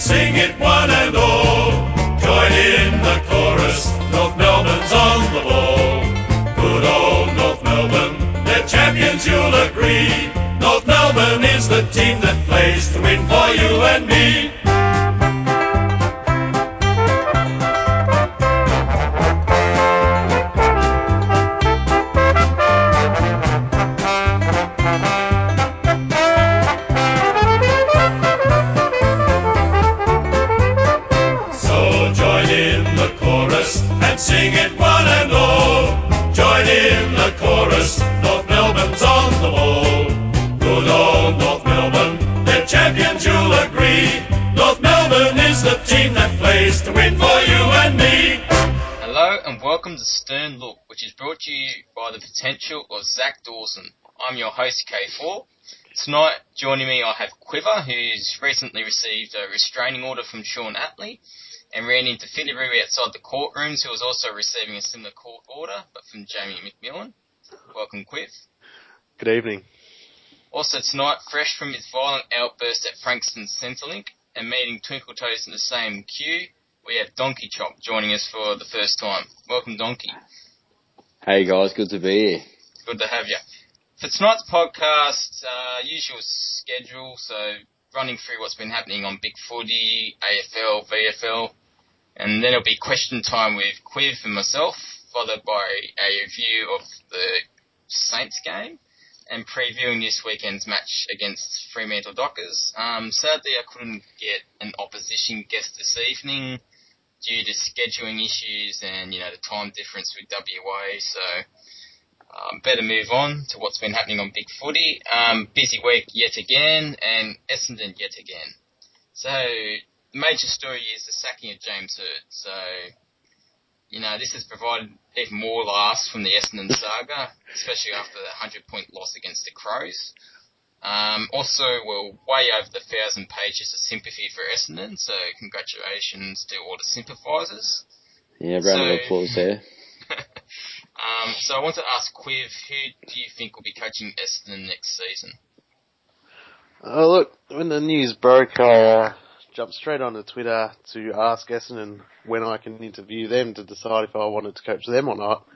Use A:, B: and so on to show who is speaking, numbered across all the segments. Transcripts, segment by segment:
A: sing it one and all. Join in the chorus, North Melbourne's on the ball. Good old North Melbourne, they're champions, you'll agree. North Melbourne is the team that plays to win for you and me.
B: Potential of Zach Dawson. I'm your host K4. Tonight, joining me, I have Quiver, who's recently received a restraining order from Shaun Atley and ran into Filiburu outside the courtrooms, who was also receiving a similar court order, but from Jamie Macmillan. Welcome, Quiv.
C: Good evening.
B: Also tonight, fresh from his violent outburst at Frankston Centrelink and meeting Twinkle Toes in the same queue, we have Donkey Chop joining us for the first time. Welcome, Donkey.
D: Hey guys, good to be here.
B: Good to have you. For tonight's podcast, uh, usual schedule, so running through what's been happening on Big Footy, AFL, VFL, and then it'll be question time with Quiv and myself, followed by a review of the Saints game and previewing this weekend's match against Fremantle Dockers. Um, sadly, I couldn't get an opposition guest this evening due to scheduling issues and you know the time difference with WA. So um, better move on to what's been happening on Big Footy. Um, busy week yet again, and Essendon yet again. So the major story is the sacking of James Hird. So you know, this has provided even more laughs from the Essendon saga, especially after the 100 point loss against the Crows. Um, also, we're way over the thousand pages of sympathy for Essendon, so congratulations to all the sympathisers.
D: Yeah, round
B: So-
D: of applause there.
B: um, so I want to ask Quiv, who do you think will be coaching Essendon next season?
C: Oh look, when the news broke, I uh, jumped straight onto Twitter to ask Essendon when I can interview them to decide if I wanted to coach them or not.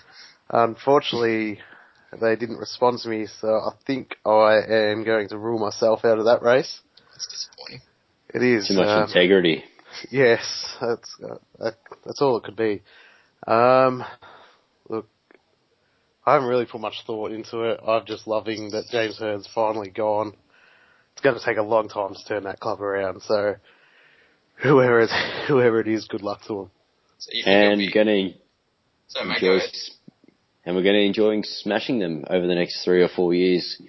C: Unfortunately, they didn't respond to me, so I think I am going to rule myself out of that race.
B: That's disappointing.
C: It is.
D: Too much
C: um,
D: integrity.
C: Yes, that's uh, that, that's all it could be. Um, look, I haven't really put much thought into it. I'm just loving that James Hird's finally gone. It's going to take a long time to turn that club around. So, whoever it, whoever it is, good luck to him.
B: So
D: And
B: it'll be,
D: gonna
B: so mate, go ahead.
D: And we're gonna enjoy smashing them over the next three or four years,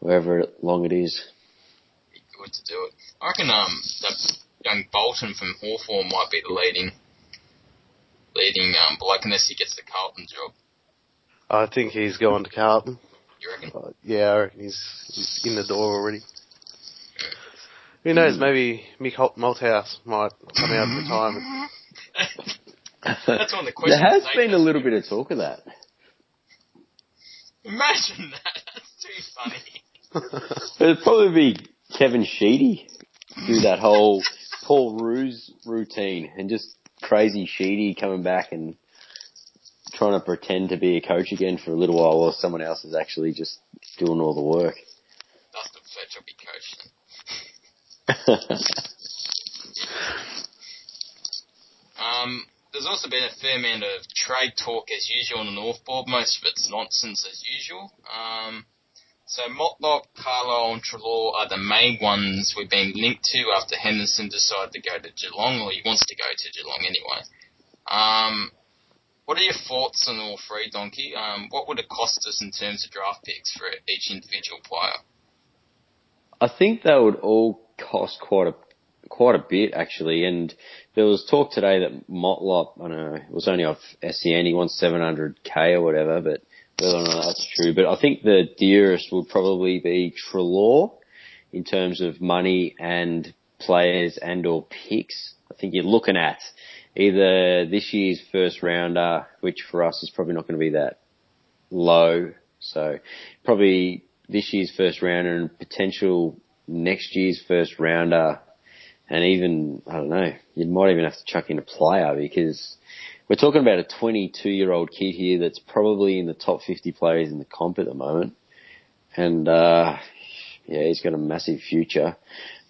D: wherever long it is.
B: Be good to do it. I reckon um that young Bolton from Hawthorn might be the leading leading um bloke unless he gets the Carlton job.
C: I think he's going to Carlton.
B: You reckon?
C: Uh, yeah, I reckon he's, he's in the door already. Who knows? Maybe Mick Holt- Malthouse might come out of retirement.
B: That's one of the questions.
D: there has been a little bit of talk of that.
B: Imagine that. That's too funny.
D: It'd probably be Kevin Sheedy do that whole Paul Roos routine and just crazy Sheedy coming back and trying to pretend to be a coach again for a little while while someone else is actually just doing all the work.
B: Dustin Fletcher will be coaching. Um, there's also been a fair amount of trade talk as usual on the North Board. Most of it's nonsense as usual. Um, so Motlop, Carlisle and Treloar are the main ones we've been linked to after Henderson decided to go to Geelong, or he wants to go to Geelong anyway. Um, what are your thoughts on all three, Donkey? Um, what would it cost us in terms of draft picks for each individual player?
D: I think they would all cost quite a quite a bit actually. And there was talk today that Motlop, I don't know, it was only off SEN. He wants 700k or whatever, but whether or not that's true. But I think the dearest would probably be Treloar in terms of money and players and or picks. I think you're looking at either this year's first rounder, which for us is probably not going to be that low. So probably this year's first rounder and potential next year's first rounder and even I don't know, you might even have to chuck in a player because we're talking about a 22 year old kid here that's probably in the top 50 players in the comp at the moment, and uh, yeah, he's got a massive future,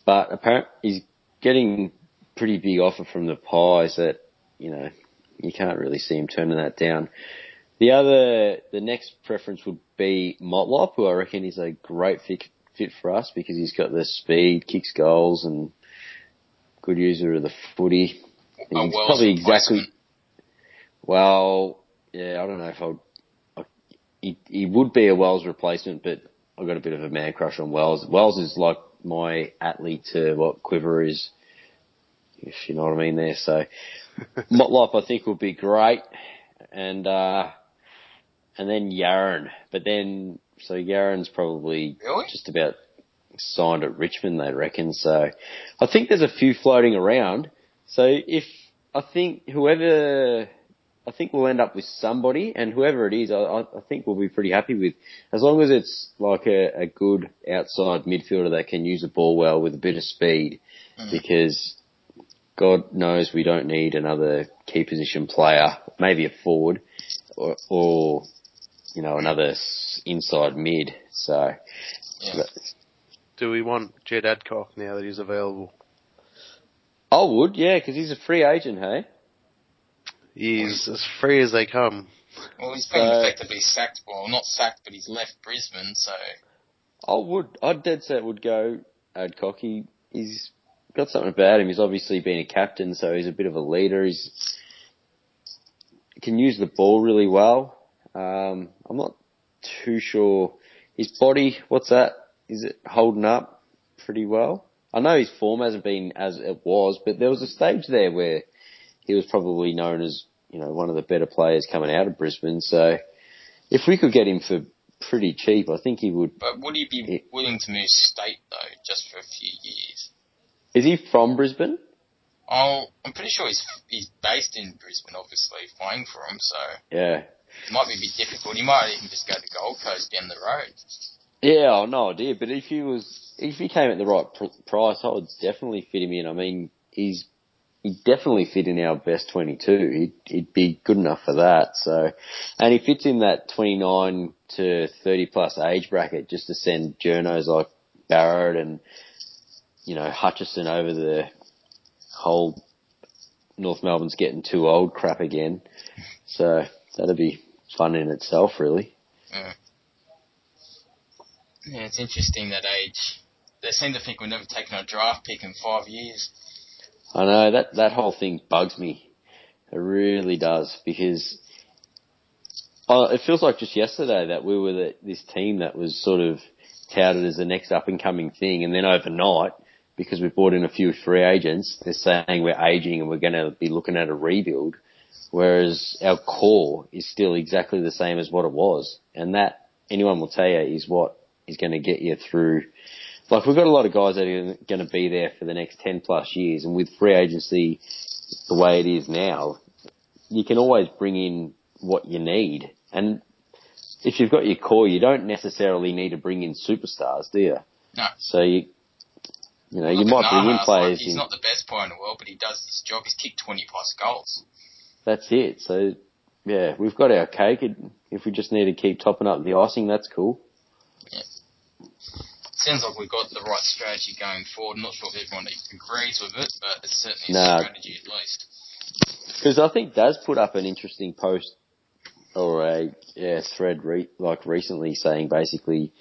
D: but apparently he's getting pretty big offer from the Pies that you know you can't really see him turning that down. The other, the next preference would be Motlop, who I reckon is a great fit, fit for us because he's got the speed, kicks goals, and good user of the footy. And
B: A
D: he's
B: Wells
D: probably exactly. Well, yeah, I don't know if. I, he, he would be a Wells replacement, but I've got a bit of a man crush on Wells. Wells is like my athlete to what Quiver is, if you know what I mean there. So Motlop I think would be great, and uh, and then Yaron, but then so Yaron's probably
B: Really?
D: just about signed at Richmond, they reckon. So I think there's a few floating around. So if I think whoever, I think we'll end up with somebody, and whoever it is, I, I think we'll be pretty happy with, as long as it's like a, a good outside midfielder that can use the ball well with a bit of speed,
B: Mm.
D: because God knows we don't need another key position player, maybe a forward, or, or you know another inside mid. So
B: Yeah.
C: Do we want Jed Adcock now that he's available?
D: I would, yeah, because he's a free agent, hey.
C: He's as free as they come.
B: Well, he's been
D: So-
B: effectively sacked. Well, not sacked, but he's left Brisbane. So
D: I would, I'd dead set would go Adcock. He, he's got something about him. He's obviously been a captain, so he's a bit of a leader. He's can use the ball really well. Um, I'm not too sure his body. What's that? Is it holding up pretty well? I know his form hasn't been as it was, but there was a stage there where he was probably known as you know one of the better players coming out of Brisbane. So if we could get him for pretty cheap, I think he would
B: But would he be
D: Yeah.
B: willing to move state though, just for a few years?
D: Is he from Brisbane?
B: Oh, I'm pretty sure he's he's based in Brisbane, obviously playing for him, so
D: Yeah.
B: it might be a bit difficult. He might even just go to Gold Coast down the road.
D: Yeah, no idea. But if he was, if he came at the right pr- price, I would definitely fit him in. I mean, he's he definitely fit in our best 22. He'd, he'd be good enough for that. So, and he fits in that 29 to 30 plus age bracket just to send journos like Barrett and you know Hutchison over the whole North Melbourne's getting too old crap again. So that'd be fun in itself, really.
B: Yeah, it's interesting that age. They seem to think we've never taken a draft pick in five years.
D: I know that that whole thing bugs me. It really does because oh, it feels like just yesterday that we were the, this team that was sort of touted as the next up and coming thing, and then overnight, because we've brought in a few free agents, they're saying we're aging and we're going to be looking at a rebuild, whereas our core is still exactly the same as what it was, and that anyone will tell you is what is going to get you through like we've got a lot of guys that are going to be there for the next 10 plus years and with free agency the way it is now, you can always bring in what you need. And if you've got your core, you don't necessarily need to bring in superstars, do you?
B: No.
D: So you, you know, you might bring in players.
B: Like, he's
D: in-
B: not the best player in the world, but he does his job. He's kicked 20 plus goals.
D: that's it. So yeah, we've got our cake. If we just need to keep topping up the icing, that's cool.
B: Sounds like we've got the right strategy going forward. I'm not sure if everyone agrees with it, but it's certainly
D: Nah.
B: a strategy at least.
D: Because I think Daz put up an interesting post or a yeah, thread re- like recently saying basically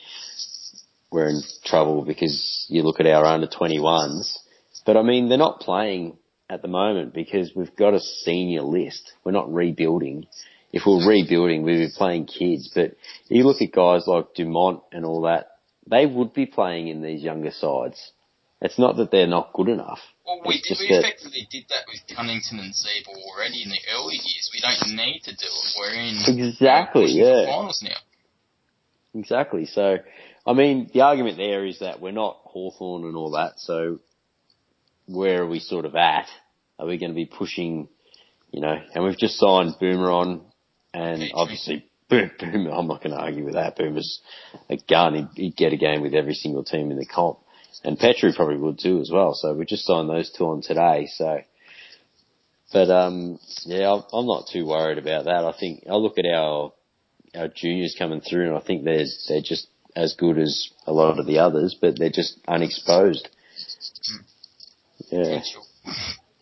D: we're in trouble because you look at our under 21s. But I mean, they're not playing at the moment because we've got a senior list. We're not rebuilding. If we're rebuilding, we'd be playing kids. But you look at guys like Dumont and all that, they would be playing in these younger sides. It's not that they're not good enough.
B: Well, we, did, we effectively did that with Cunnington and Ziebell already in the early years. We don't need to do it. We're in
D: Exactly,
B: we're pushing for
D: yeah.
B: finals now.
D: Exactly. So, I mean, the argument there is that we're not Hawthorn and all that. So, where are we sort of at? Are we going to be pushing, you know, and we've just signed Boomer on and
B: Petrie.
D: obviously Boomer, I'm not going to argue with that. Boomer's a gun. He'd, he'd get a game with every single team in the comp. and Petrie probably would too as well. So we just signed those two on today. So, but um, yeah, I'm- not too worried about that. I think I look at our our juniors coming through, and I think they're they're just as good as a lot of the others, but they're just unexposed. Yeah,
B: Potential.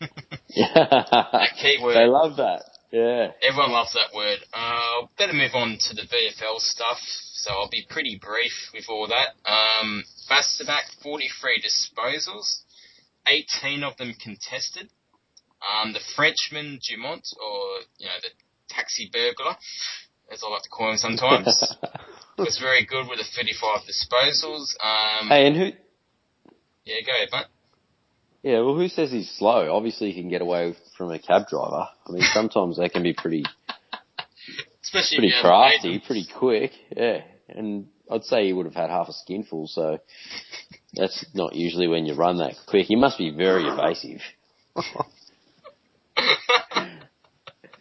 D: yeah. they love that. Yeah.
B: Everyone loves that word. Uh, better move on to the VFL stuff. So I'll be pretty brief with all that. Um, Bastinac, 43 disposals, 18 of them contested. Um, the Frenchman Dumont, or you know the taxi burglar, as I like to call him sometimes, was very good with the 35 disposals. Um,
D: hey, and who?
B: Yeah, go ahead, mate.
D: Yeah, well, who says he's slow? Obviously, he can get away from a cab driver. I mean, sometimes they can be pretty,
B: Especially
D: pretty
B: if you have
D: crafty, pretty quick. Yeah, and I'd say he would have had half a skinful. So that's not usually when you run that quick. He must be very evasive.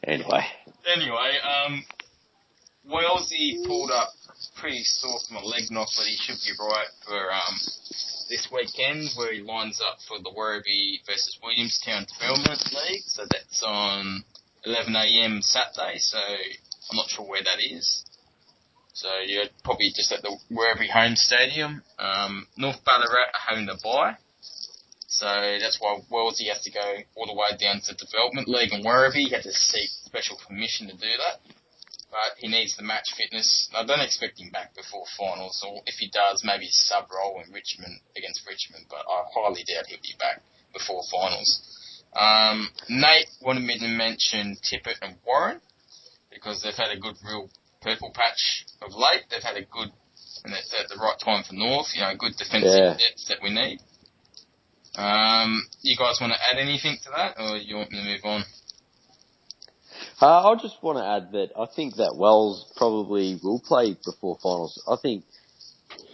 D: Anyway,
B: Anyway, um, Wellesley pulled up pretty sore from a leg knock, but he should be right for um, this weekend where he lines up for the Werribee versus Williamstown Development League. So that's on 11am Saturday, so I'm not sure where that is. So you're probably just at the Werribee home stadium. Um, North Ballarat are having the bye. So that's why Wellesley has to go all the way down to Development League and Werribee. He had to seek special permission to do that. But he needs the match fitness. I don't expect him back before finals, or if he does, maybe sub role in Richmond against Richmond. But I highly doubt he'll be back before finals. Um, Nate wanted me to mention Tippett and Warren because they've had a good real purple patch of late. They've had a good, and it's at the right time for North. You know, good defensive
D: Yeah.
B: depth that we need. Um, you guys want to add anything to that, or you want me to move on?
D: Uh, I just want to add that I think that Wells probably will play before finals. I think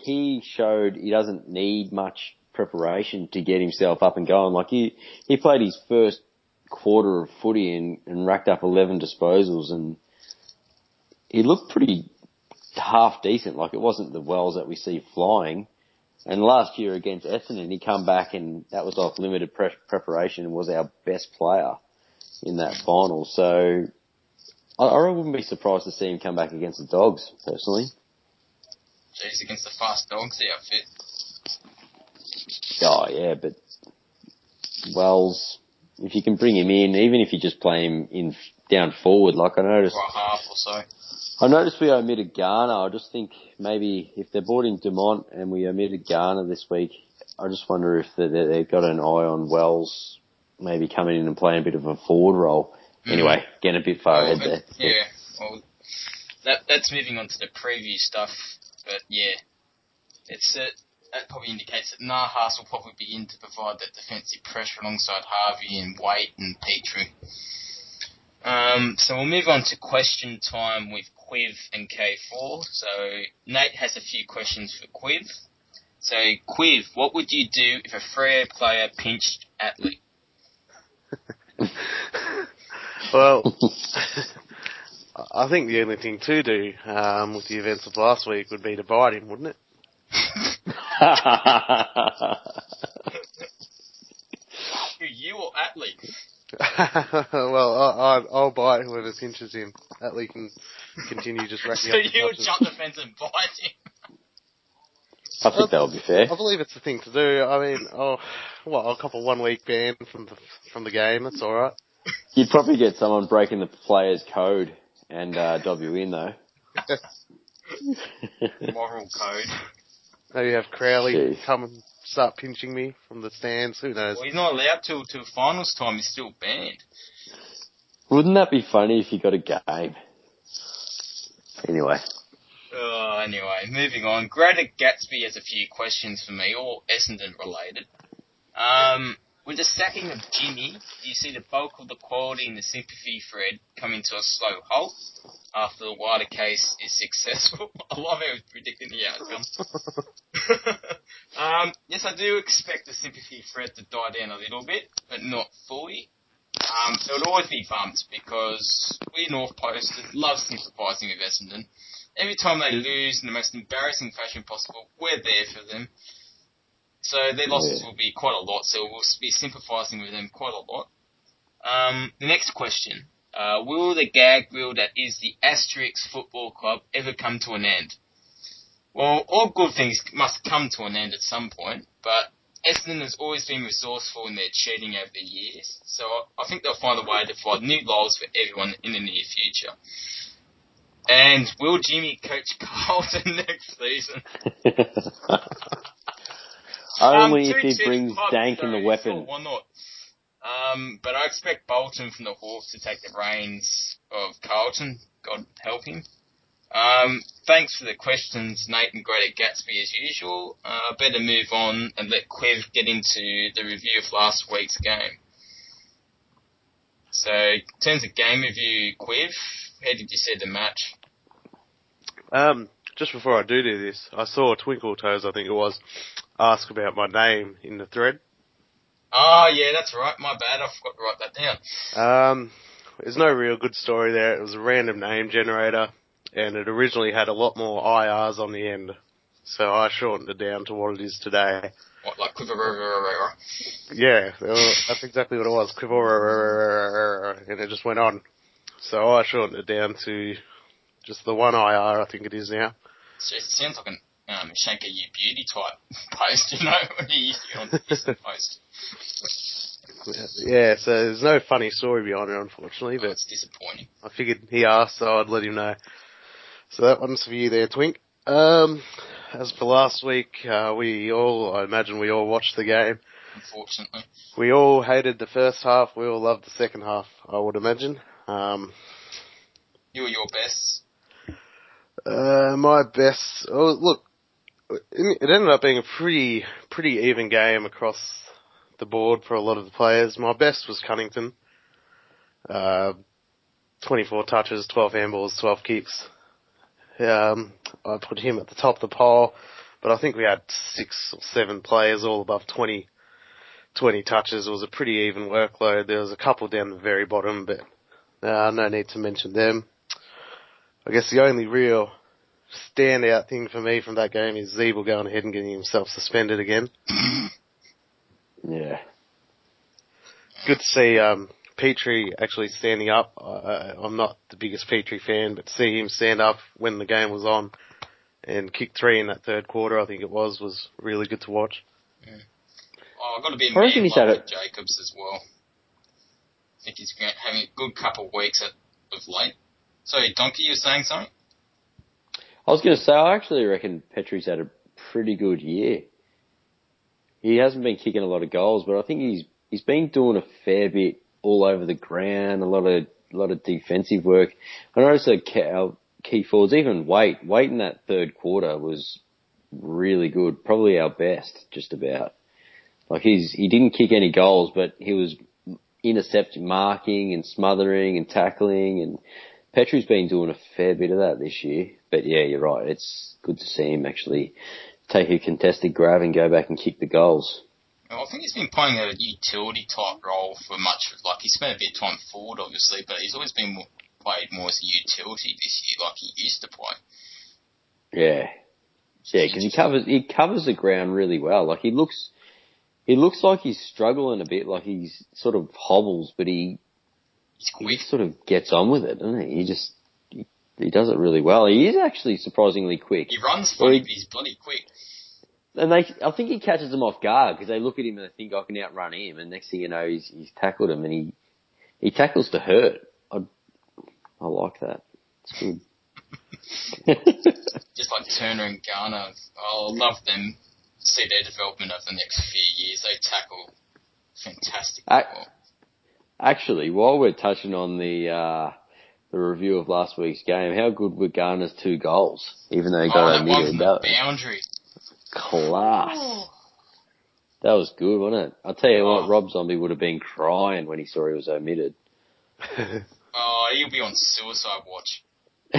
D: he showed he doesn't need much preparation to get himself up and going. Like he, he played his first quarter of footy and, and racked up 11 disposals and he looked pretty half decent. Like it wasn't the Wells that we see flying. And last year against Essendon, he come back and that was off limited pre- preparation and was our best player in that final. So I, I wouldn't be surprised to see him come back against the Dogs, personally.
B: Jeez, against the fast dogs the outfit.
D: Oh yeah, but Wells, if you can bring him in, even if you just play him in down forward, like I noticed,
B: half or so.
D: I noticed we omitted Garner. I just think maybe if they're brought in Dumont and we omitted Garner this week, I just wonder if they, they- they've got an eye on Wells maybe coming in and playing a bit of a forward role. Anyway, getting a bit far
B: Well,
D: ahead there.
B: Yeah, well, that that's moving on to the preview stuff, but yeah, it's uh, that probably indicates that Nahas will probably be in to provide that defensive pressure alongside Harvey and Waite and Petrie. Um, so we'll move on to question time with Quiv and K4. So Nate has a few questions for Quiv. So Quiv, what would you do if a Freo player pinched Atley?
C: Well, I think the only thing to do um, with the events of last week would be to bite him, wouldn't it?
B: Who, you or Atley?
C: well, I, I, I'll bite whoever pinches him. That we can continue just racking
B: So
C: up the
B: you would
C: punches.
B: jump the fence and bite him?
D: I think that would be fair.
C: I believe it's the thing to do. I mean, oh, well, a couple one week ban from the from the game. That's all right.
D: You'd probably get someone breaking the player's code and uh, dob you in though.
B: Moral code.
C: Maybe have Crowley
D: Jeez.
C: come and start pinching me from the stands. Who knows?
B: Well, he's not allowed till till finals time. He's still banned.
D: Wouldn't that be funny if you got a game? Anyway,
B: Uh, anyway, moving on. Greta Gatsby has a few questions for me, all Essendon related. Um, with the sacking of Jimmy, do you see the bulk of the quality in the sympathy thread coming to a slow halt after the wider case is successful? I love how he's predicting the outcome. um, yes, I do expect the sympathy thread to die down a little bit, but not fully. Um, there would always be bumps because we North Posters love sympathising with Essendon. Every time they lose in the most embarrassing fashion possible, we're there for them. So their losses
D: Yeah.
B: will be quite a lot. So we'll be sympathising with them quite a lot. Um, the next question: uh, Will the gag reel that is the Asterisk Football Club ever come to an end? Well, all good things must come to an end at some point, but Essendon has always been resourceful in their cheating over the years, so I think they'll find a way to find new laws for everyone in the near future. And will Jimmy coach Carlton next season?
D: Only
B: Um,
D: if he brings Dank in the weapon.
B: sure, why not? Um, but I expect Bolton from the Hawks to take the reins of Carlton. God help him. Um, thanks for the questions, Nathan Great at Gatsby as usual. Uh, better move on and let Quiv get into the review of last week's game. So, in terms of game review, Quiv, how did you see the match?
C: Um, just before I do do this, I saw Twinkle Toes, I think it was, ask about my name in the thread.
B: Oh, yeah, that's right. My bad. I forgot to write that down.
C: Um, there's no real good story there. It was a random name generator, and it originally had a lot more IRs on the end. So I shortened it down to what it is today.
B: What, like Quiver?
C: Yeah, that's exactly what it was. Quiver, and it just went on. So I shortened it down to just the one IR, I think it is now.
B: So it sounds like an um, Shanker You Beauty type post, you know, when you used to on the post.
C: Yeah, so there's no funny story behind it, unfortunately,
B: Oh,
C: but
B: it's disappointing.
C: I figured he asked, so I'd let him know. So that one's for you there, Twink. Um, as for last week, uh, we all, I imagine we all watched the game.
B: Unfortunately,
C: We all hated the first half, we all loved the second half, I would imagine. Um,
B: you were your best.
C: uh, my best, oh look, it ended up being a pretty, pretty even game across the board for a lot of the players. My best was Cunnington. Uh, 24 touches, 12 handballs, 12 kicks. Um, I put him at the top of the pile, but I think we had six or seven players all above 20, 20 touches. It was a pretty even workload. There was a couple down the very bottom, but uh, no need to mention them. I guess the only real standout thing for me from that game is Ziebell going ahead and getting himself suspended again.
D: Yeah.
C: Good to see um, Petrie actually standing up. Uh, I'm not the biggest Petrie fan, but to see him stand up when the game was on and kick three in that third quarter, I think it was, was really good to watch.
B: Oh, I've got to be
D: I reckon
B: mad
D: he's
B: love
D: had
B: Jacobs as well. I think he's having a good couple of weeks at, of late. Sorry, Donkey, you were saying something?
D: I was going to say, I actually reckon Petrie's had a pretty good year. He hasn't been kicking a lot of goals, but I think he's he's been doing a fair bit all over the ground, a lot of a lot of defensive work. I noticed that our key forwards, even Waite, Waite in that third quarter was really good, probably our best, just about. Like he's he didn't kick any goals, but he was intercepting, marking, and smothering and tackling, and Petrie's been doing a fair bit of that this year. But yeah, you're right. It's good to see him actually take a contested grab and go back and kick the goals.
B: Well, I think he's been playing a utility type role for much of, like, he spent a bit of time forward, obviously, but he's always been more, played more as a utility this year, like he used to play.
D: Yeah, yeah, because he covers he covers the ground really well. Like he looks, he looks like he's struggling a bit, like he's sort of hobbles, but he he sort of gets on with it, doesn't he? He just he, does it really well. He is actually surprisingly quick.
B: He runs funny,
D: he-
B: but he's bloody quick.
D: And they, I think he catches them off guard because they look at him and they think I can outrun him, and next thing you know, he's he's tackled him and he he tackles to hurt. I I like that. It's good.
B: Just like Turner and Garner, I'll love them, see their development over the next few years. They tackle fantastic.
D: I- Actually, while we're touching on the uh, the review of last week's game, how good were Garner's two goals? Even though he
B: oh,
D: got
B: that one
D: omitted,
B: from
D: that
B: boundary.
D: class. That was good, wasn't it? I'll tell you
B: Oh.
D: what, Rob Zombie would have been crying when he saw he was omitted.
B: Oh, he'll be on suicide watch.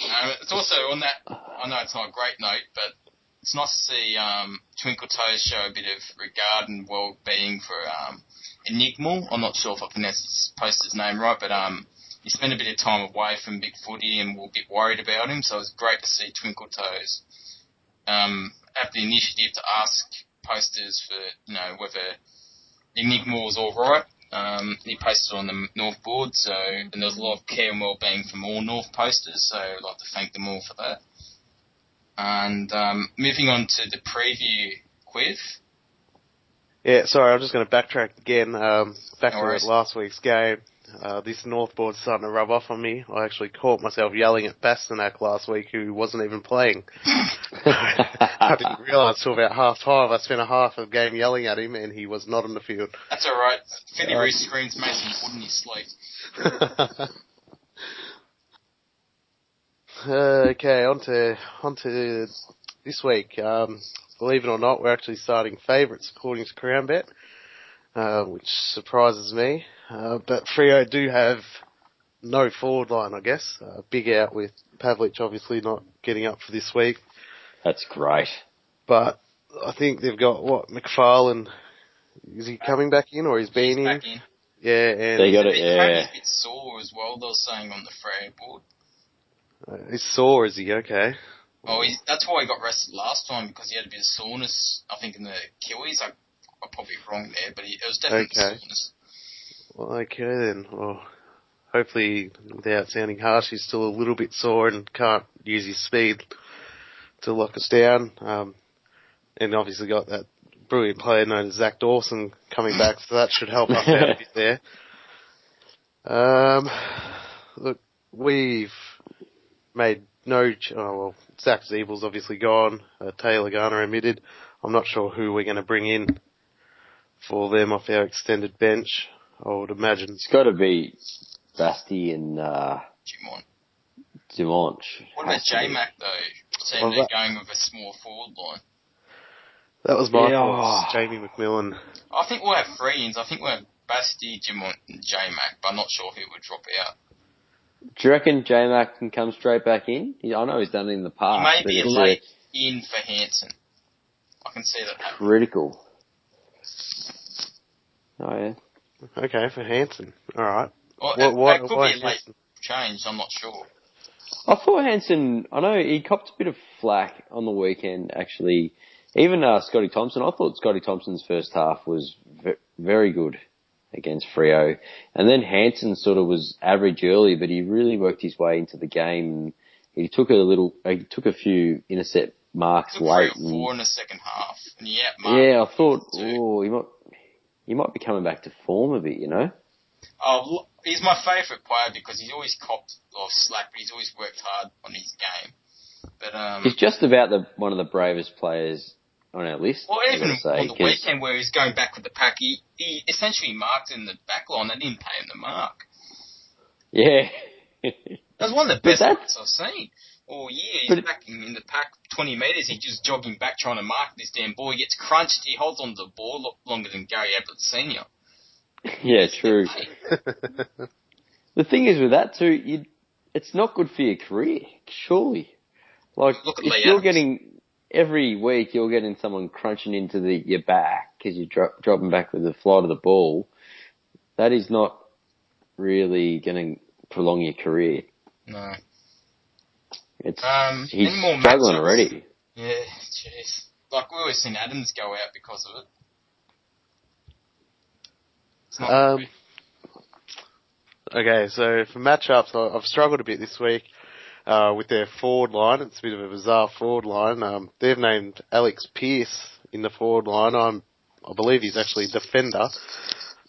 B: Um, it's also on that. I know it's not a great note, but it's nice to see um, Twinkle Toes show a bit of regard and well-being for um, Enigmal. I'm not sure if I pronounced his poster's name right, but um, he spent a bit of time away from big footy and we're a bit worried about him. So it was great to see Twinkle Toes um, have the initiative to ask posters for, you know, whether Enigma was alright. Um, he posted on the North board, so, and there was a lot of care and well-being from all North posters, so I'd like to thank them all for that. And, um, moving on to the preview quiz.
C: Yeah, sorry, I'm just going to backtrack again. Um, back
B: No
C: to last week's game. Uh, this North board's starting to rub off on me. I actually caught myself yelling at Bastinac last week, who wasn't even playing. I didn't realise till about half time. I spent a half of the game yelling at him, and he was not on the field.
B: That's alright. Philly
C: Yeah.
B: Reese screams Mason Wood in his sleep.
C: okay, on to, on to this week. Um, believe it or not, we're actually starting favourites according to CrownBet, uh, which surprises me. Uh, but Freo do have no forward line, I guess. Uh, big out with Pavlich obviously not getting up for this week.
D: That's great.
C: But I think they've got, what, McPharlin, is he coming back in or he's been
B: He's
C: in?
B: back in.
C: Yeah, and
D: They got it,
B: a bit- apparently
D: yeah.
B: he's a bit sore as well, They're saying on the Freo board.
C: uh, he's sore, is he? Okay.
B: Oh, he's, that's why he got rested last time because he had a bit of soreness. I think in the Achilles. I, I'm probably wrong there, but he, it was definitely
C: Okay.
B: soreness.
C: Well, okay then. Well, hopefully, without sounding harsh, he's still a little bit sore and can't use his speed to lock us down. Um, and obviously got that brilliant player known as Zach Dawson coming back, so that should help us out a bit there. Um, look, we've made no. Ch- oh well, Zach Ziebell's obviously gone. Uh, Taylor Garner omitted. I'm not sure who we're going to bring in for them off our extended bench. I would imagine.
D: It's got to be Basti and uh,
B: Jimon.
D: Dimanche.
B: What about
D: Has.
B: J-Mac though? Saying
C: Well,
B: they're
C: that-
B: going with a small forward line.
C: That was my
D: Yeah.
C: thoughts. Jamie Macmillan.
B: I think we'll have three ins. I think we'll have Basti, Jimon, and J-Mac, but I'm not sure who would drop out.
D: Do you reckon J Mac can come straight back in? I know he's done it in the past.
B: may
D: but
B: be a
D: it's, uh,
B: late in for Hansen. I can see that happening.
D: critical. Oh yeah.
C: Okay, for Hansen. Alright.
B: Or,
C: What,
B: it,
C: what,
B: it could
C: why
B: be a late change. I'm not sure.
D: I thought Hansen, I know he copped a bit of flack on the weekend actually. Even uh, Scotty Thompson, I thought Scotty Thompson's first half was ve- very good against Freo. And then Hansen sort of was average early, but he really worked his way into the game he took a little, he took a few intercept marks
B: Took three
D: late.
B: or
D: and-
B: four in the second half, and outmarked
D: yeah, I thought, oh, he might, he might be coming back to form a bit, you know?
B: Oh, he's my favourite player because he's always copped off slack, but he's always worked hard on his game. But um,
D: He's just about the one of the bravest players on our list.
B: well, even
D: say,
B: on the weekend where he's going back with the pack, he, he essentially marked in the back line. They didn't pay him the mark.
D: Yeah.
B: That was one of the best marks I've seen all year. He's
D: But-
B: back in, the pack 20 metres. He's just jogging back trying to mark this damn ball. He gets crunched. He holds on to the ball lo- longer than Gary Ablett Senior.
D: yeah, true. The thing is with that too, you, it's not good for your career, surely. Like,
B: Look at
D: if you're
B: Adams.
D: getting, every week you're getting someone crunching into the, your back because you're dro- dropping back with the flight of the ball, that is not really going to prolong your career.
B: No.
D: It's,
B: Um,
D: he's
B: more
D: struggling
B: matchups?
D: already.
B: Yeah, jeez. Like we always seen Adams go out because of it.
C: Um. Okay, so for matchups, I've struggled a bit this week uh, with their forward line. It's a bit of a bizarre forward line. Um, they've named Alex Pearce in the forward line. I'm, I believe he's actually a defender,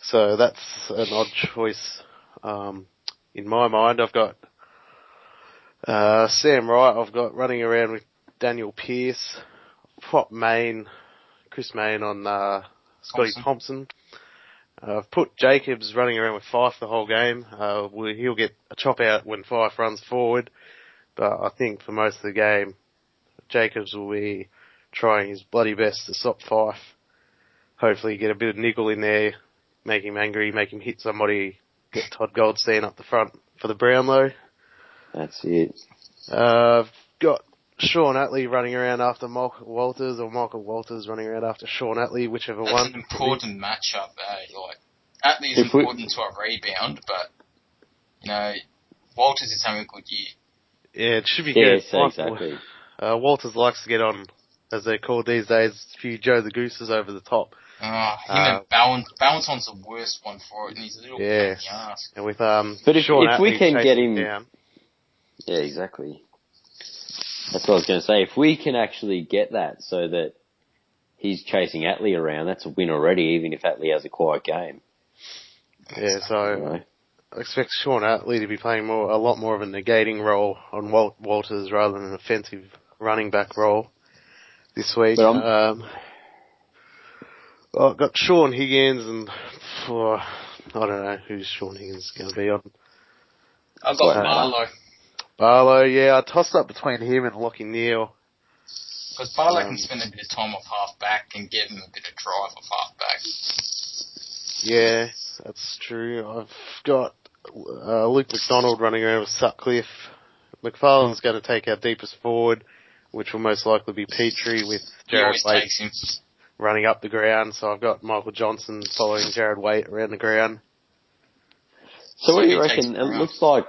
C: so that's an odd choice. Um, in my mind, I've got uh, Sam Wright. I've got running around with Danyle Pearce, Prop Main, Chris Mayne on uh, Scotty
B: Thompson.
C: Thompson. Uh, I've put Jacobs running around with Fyfe the whole game. Uh, he'll get a chop out when Fyfe runs forward, but I think for most of the game, Jacobs will be trying his bloody best to stop Fyfe. Hopefully get a bit of nickel in there, make him angry, make him hit somebody, get Todd Goldstein up the front for the Brownlow.
D: That's it.
C: Uh, I've got Shaun Atley running around after Michael Walters, or Michael Walters running around after Shaun Atley, whichever
B: That's
C: one.
B: an important matchup. Eh? Like Atley's
D: If we-
B: important to a rebound, but you know Walters is having a good year.
C: Yeah, it should be
D: Yeah,
C: good.
D: so
C: Michael-
D: exactly.
C: Uh, Walters likes to get on as they're called these days, a few Joe the Gooses over the top.
B: Uh, him
C: Uh,
B: and Balance, Ballantyne's the worst one for it, and he's a little
C: Yeah.
B: pain in the ass.
C: And with um,
D: But if-
C: Sean
D: if we can get him-
C: down,
D: Yeah, exactly. That's what I was going to say. If we can actually get that so that he's chasing Atley around, that's a win already, even if Atley has a quiet game.
C: yeah, so
D: You know?
C: I expect Shaun Atley to be playing more, a lot more of a negating role on Walt, Walters rather than an offensive running back role this week.
D: I'm-
C: Um, well, I've got Shaun Higgins and oh, I don't know who's Shaun Higgins is going to be on.
B: I've got
C: Uh,
B: Barlow,
C: Barlow, yeah, I tossed up between him and Lachie Neale.
B: because Barlow
C: um,
B: can spend a bit of time off half back and give him a bit of drive off half back.
C: Yeah, that's true. I've got uh, Luke McDonald running around with Sutcliffe. McPharlin's going to take our deepest forward, which will most likely be Petrie with Jarrad
B: always
C: Waite running up the ground. So I've got Michael Johnson following Jarrad Waite around the ground.
D: So what do you reckon? It
B: Brown.
D: looks like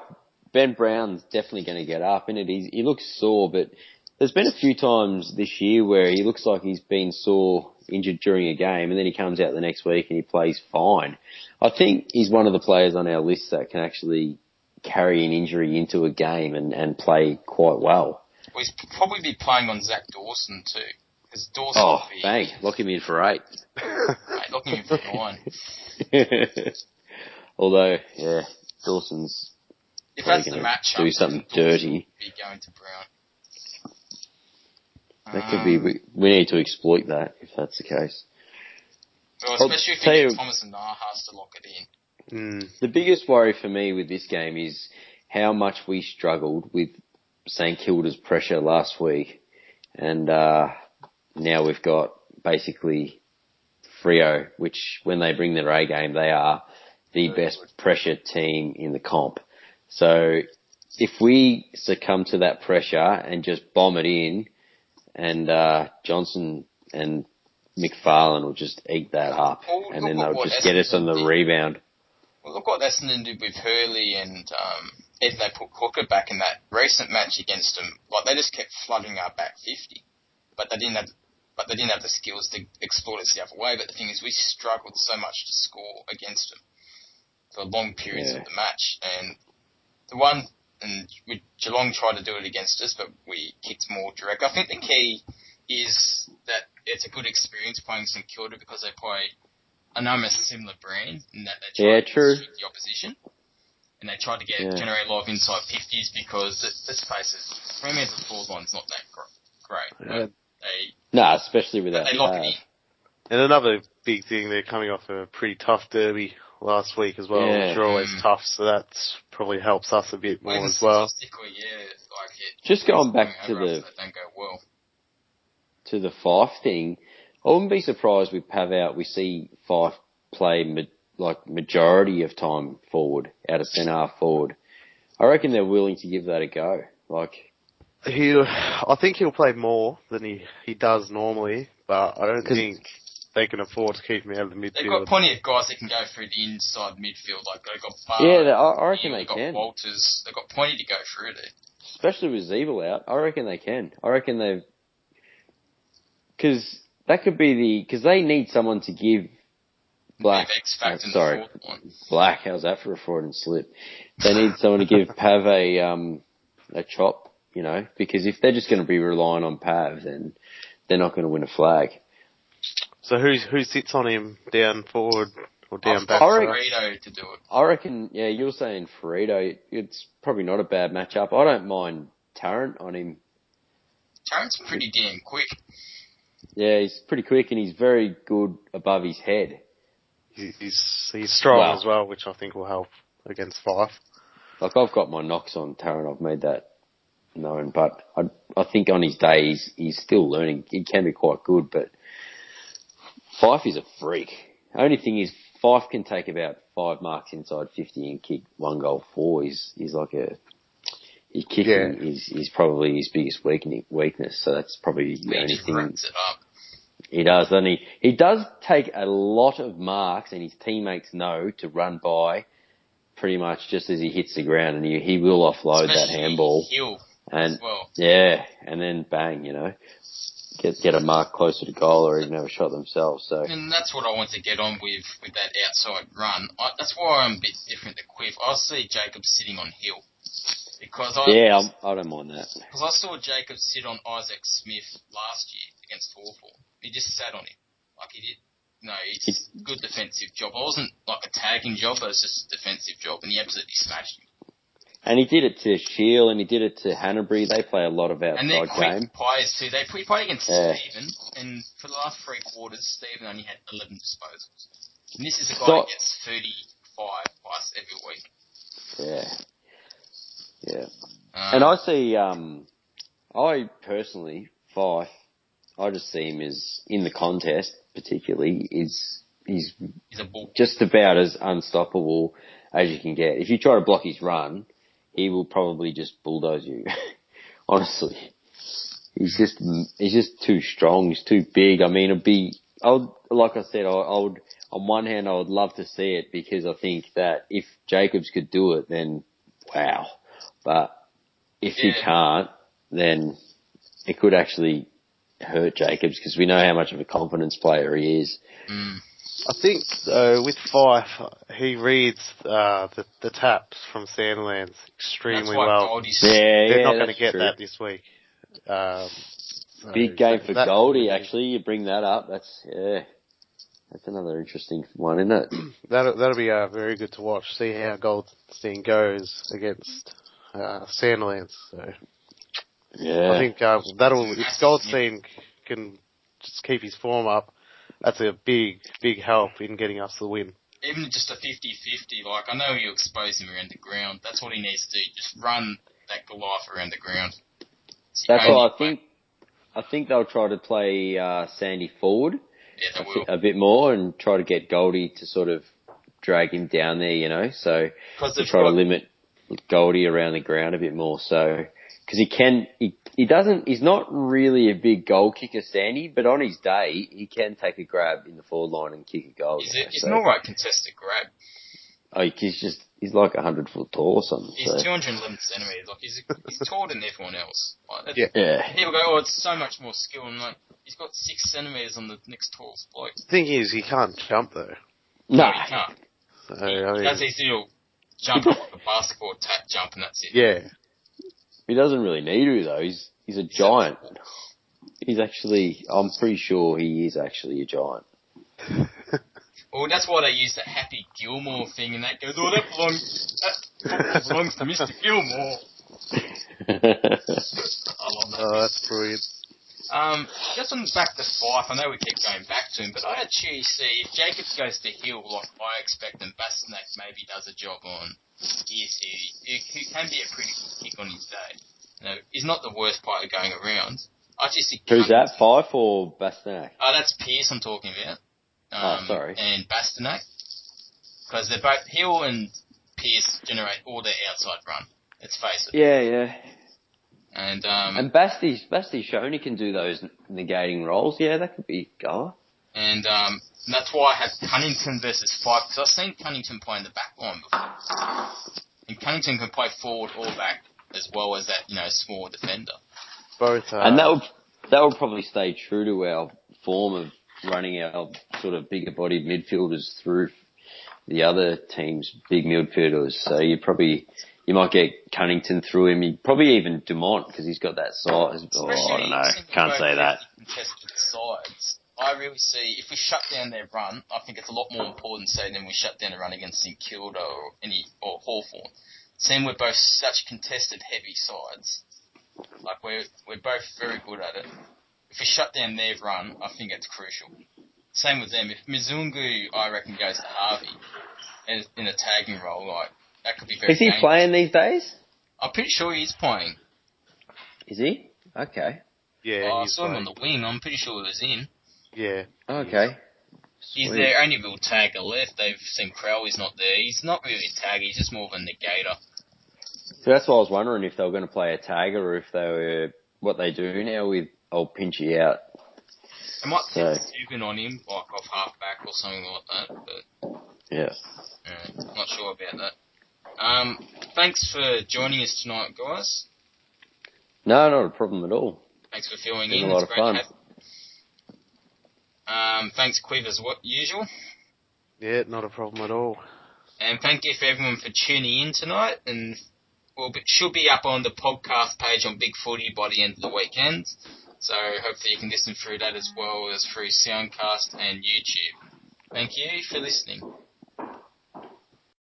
D: Ben Brown's definitely going to get up, and it he, he looks sore, but there's been a few times this year where he looks like he's been sore, injured during a game, and then he comes out the next week and he plays fine. I think he's one of the players on our list that can actually carry an injury into a game and, and play quite well.
B: Well, he's probably be playing on Zach Dawson too, because Dawson
D: Oh,
B: be,
D: bang! Lock him in for eight.
B: locking him for nine.
D: Although, yeah, Dawson's
B: If that's the match,
D: do something dirty.
B: Be going to Brown.
D: That could be.
B: Um,
D: We, we need to exploit that if that's the case.
B: Well,
D: I'll
B: especially if
D: tell
B: you get
D: you-
B: Thomas and Nahas to lock it in.
C: Mm.
D: The biggest worry for me with this game is how much we struggled with St Kilda's pressure last week, and uh, now we've got basically Freo, which when they bring their A game, they are the best pressure team in the comp. So if we succumb to that pressure and just bomb it in, and uh, Johnson and McPharlin will just eat that up,
B: Well,
D: and then they'll just get us on the
B: Essendon did.
D: rebound.
B: Well, look what Essendon did with Hurley and um. They put Hooker back in that recent match against them. Like they just kept flooding our back fifty, but they didn't have. But they didn't have the skills to exploit us the other way. But the thing is, we struggled so much to score against them for long periods
D: Yeah.
B: of the match. And the one, and we, Geelong tried to do it against us, but we kicked more direct. I think the key is that it's a good experience playing St Kilda because they play an almost similar brand in that they try
D: Yeah,
B: to
D: true.
B: the opposition. And they try to get
D: Yeah.
B: generate a lot of inside fifties because let- let's face it, Fremantle's forward line's not that great.
C: Yeah.
B: They
D: Nah, especially with that.
B: they lock
D: pad.
B: it uh, in.
C: And another big thing, they're coming off a pretty tough derby last week as well,
D: Yeah.
C: which are always
B: Mm.
C: tough. So that probably helps us a bit more
B: Even
C: as well.
B: statistically, yeah, like it.
D: Just going back to the-
B: after They don't go well.
D: to the Fyfe thing, I wouldn't be surprised with Pav out. We see Fyfe play ma- like majority of time forward, out of centre half forward. I reckon they're willing to give that a go. Like,
C: He, I think he'll play more than he, he does normally, but I don't think they can afford to keep me out of the
B: They've got plenty of guys that can go through the inside midfield. Like they've got Bar,
D: yeah, they, I, I reckon
B: Neale,
D: they
B: they've got
D: can.
B: Walters. They've got plenty to go through there.
D: Especially with Ziebell out, I reckon they can. I reckon they've, cause that could be the, cause they need someone to give Black,
B: They've X factor in the
D: sorry. Black, how's that for a Freudian slip? They need someone to give Pav a, um, a chop, you know, because if they're just going to be relying on Pav, then they're not going to win a flag.
C: So who's, who sits on him down forward or down
B: I've
C: back?
D: I reckon-
B: Burrito to do it.
D: I reckon, yeah, you're saying Firrito, it's probably not a bad matchup. I don't mind Tarrant on him.
B: Tarrant's pretty damn quick.
D: Yeah, he's pretty quick and he's very good above his head.
C: He's, he's strong
D: Well-
C: as well, which I think will help against Fyfe.
D: Like I've got my knocks on Tarrant, I've made that known, but I, I think on his day he's, he's still learning. He can be quite good, but Fyfe is a freak. Only thing is Fyfe can take about five marks inside 50 and kick one goal four. He's, he's like a, his kicking
C: Yeah.
D: is, is probably his biggest weakness, so that's probably the
B: He
D: only thing. He does, doesn't he? He does take a lot of marks, and his teammates know to run by pretty much just as he hits the ground, and he, he will offload that handball. And
B: as well.
D: yeah, and then bang, you know. Get get a mark closer to goal or even have a shot themselves. So
B: And that's what I want to get on with with that outside run. I, that's why I'm a bit different to Quiff. I see Jacob sitting on Hill because I
D: yeah, I'm, I don't mind that.
B: because I saw Jacob sit on Isaac Smith last year against Hawthorn. He just sat on him like he did. No, it's a good defensive job. It wasn't like a tagging job, but it's just a defensive job, and he absolutely smashed him.
D: And he did it to Shield and he did it to Hanbury. They play a lot of outside
B: And they're quick
D: game.
B: players too. They play played against
D: Yeah.
B: Stephen, and for the last three quarters, Stephen only had 11 disposals. And this is a guy
D: So-
B: who gets 35 plus every week.
D: Yeah. Yeah.
B: Um,
D: And I see, um, I personally, Fyfe, I just see him as, in the contest particularly, is, he's
B: he's
D: just about as unstoppable as you can get. If you try to block his run, he will probably just bulldoze you. Honestly. He's just, he's just too strong. He's too big. I mean, it'd be, I would, like I said, I, I would, on one hand, I would love to see it because I think that if Jacobs could do it, then wow. But if he can't, then it could actually hurt Jacobs because we know how much of a confidence player he is.
B: Mm.
C: I think though with Fyfe, he reads uh, the the taps from Sandilands
B: That's
C: extremely
B: why
C: well.
B: Goldie's
D: Yeah,
C: They're
D: yeah,
C: not going to get
D: true.
C: that this week. Um, so
D: Big game
C: that-
D: for
C: that-
D: Goldie, actually. You bring that up. That's, yeah. That's another interesting one, isn't it?
C: That'll that'll be uh, very good to watch. See how Goldstein goes against uh, Sandilands. So
D: Yeah.
C: I think uh, that'll if Goldstein can just keep his form up, that's a big big help in getting us the win.
B: even just a 50-50, like, I know you expose him around the ground. That's what he needs to do. Just run that Goliath around the ground. It's
D: That's
B: only
D: why I
B: way-
D: think, I think they'll try to play, uh, Sandy forward
B: Yeah,
D: a,
B: they
D: fi-
B: will.
D: a bit more and try to get Goldie to sort of drag him down there, you know, so to
B: they've
D: try to limit Goldie around the ground a bit more. So, because he can, he, he doesn't, he's not really a big goal kicker, Sandy, but on his day, he can take a grab in the forward line and kick a goal.
B: he's,
D: you
B: a, he's
D: so-
B: an alright contested grab.
D: Oh, he's just, he's like a hundred foot tall or something.
B: He's
D: so.
B: 211 centimetres. Like, he's, he's taller than everyone else. Like,
C: Yeah.
D: Yeah.
B: People go, oh, it's so much more skill. And like, he's got six centimetres on the next tallest bloke.
C: The thing is, he can't jump though.
D: No.
B: he can't.
C: So,
B: He,
C: I
B: he
C: mean,
B: does his little jump up a basketball tap jump and that's it.
C: yeah,
D: He doesn't really need to though. He's, he's a giant. He's actually, I'm pretty sure he is actually a giant.
B: Well, that's why they use the Happy Gilmore thing, and that goes, oh, that belongs, that belongs to Mr. Gilmore. I love that.
C: oh, that's brilliant.
B: Um, just on back to Fyfe, I know we keep going back to him, but I actually see if Jacobs goes to Hill, like I expect, and Bastinac maybe does a job on Gears who, who can be a pretty good kick on his day. You know, he's not the worst player going around. I just think
D: Who's that? Fyfe or Bastinac?
B: Oh, that's Pearce I'm talking about. Um,
D: Oh, sorry.
B: And Bastinac. Because they're both, Hill and Pierce generate all their outside run. Let's face it.
D: Yeah, yeah.
B: And, um,
D: And Basti's, Basti's shown he can do those negating roles. Yeah, that could be a goer.
B: And um, that's why I had Cunnington versus Fyfe, because I've seen Cunnington play in the back line before. And Cunnington can play forward or back, as well as that, you know, small defender.
C: Both. Uh,
D: and that would, that would probably stay true to our form of running our sort of bigger bodied midfielders through the other team's big midfielders. So you probably, you might get Cunnington through him. You probably even Dumont because he's got that size. Oh, I don't know. Can't say that.
B: Contested sides. I really see if we shut down their run, I think it's a lot more important say than we shut down a run against St Kilda or any or Hawthorn. Seeing we're both such contested heavy sides, like we're we're both very good at it. If we shut down their run, I think it's crucial. Same with them. If Mzungu, I reckon, goes to Harvey in, in a tagging role, like that could be very.
D: Is he
B: dangerous.
D: playing these days?
B: I'm pretty sure he's playing.
D: Is he? Okay.
C: yeah,
B: Oh, I
C: he's
B: saw him on the wing. I'm pretty sure he was in.
C: Yeah.
D: Okay.
B: He's
D: Sweet.
B: their only real tagger left. They've seen Crowley's not there. He's not really a tagger. He's just more of a negator.
D: So that's why I was wondering if they were going to play a tagger or if they were what they do now with old Pinchy out.
B: They might
D: So-
B: put Subin on him, like off halfback or something like that. But
D: Yeah.
B: uh, not sure about that. Um, thanks for joining us tonight, guys.
D: No, not a problem at all.
B: Thanks for filling
D: Been
B: in.
D: a lot
B: it's
D: of
B: great
D: fun.
B: Um, thanks, Quiv, as what usual.
C: Yeah, not a problem at all.
B: And thank you for everyone for tuning in tonight. And we'll be, should be up on the podcast page on Big Footy by the end of the weekend. So hopefully you can listen through that as well as through Soundcast and YouTube. Thank you for listening.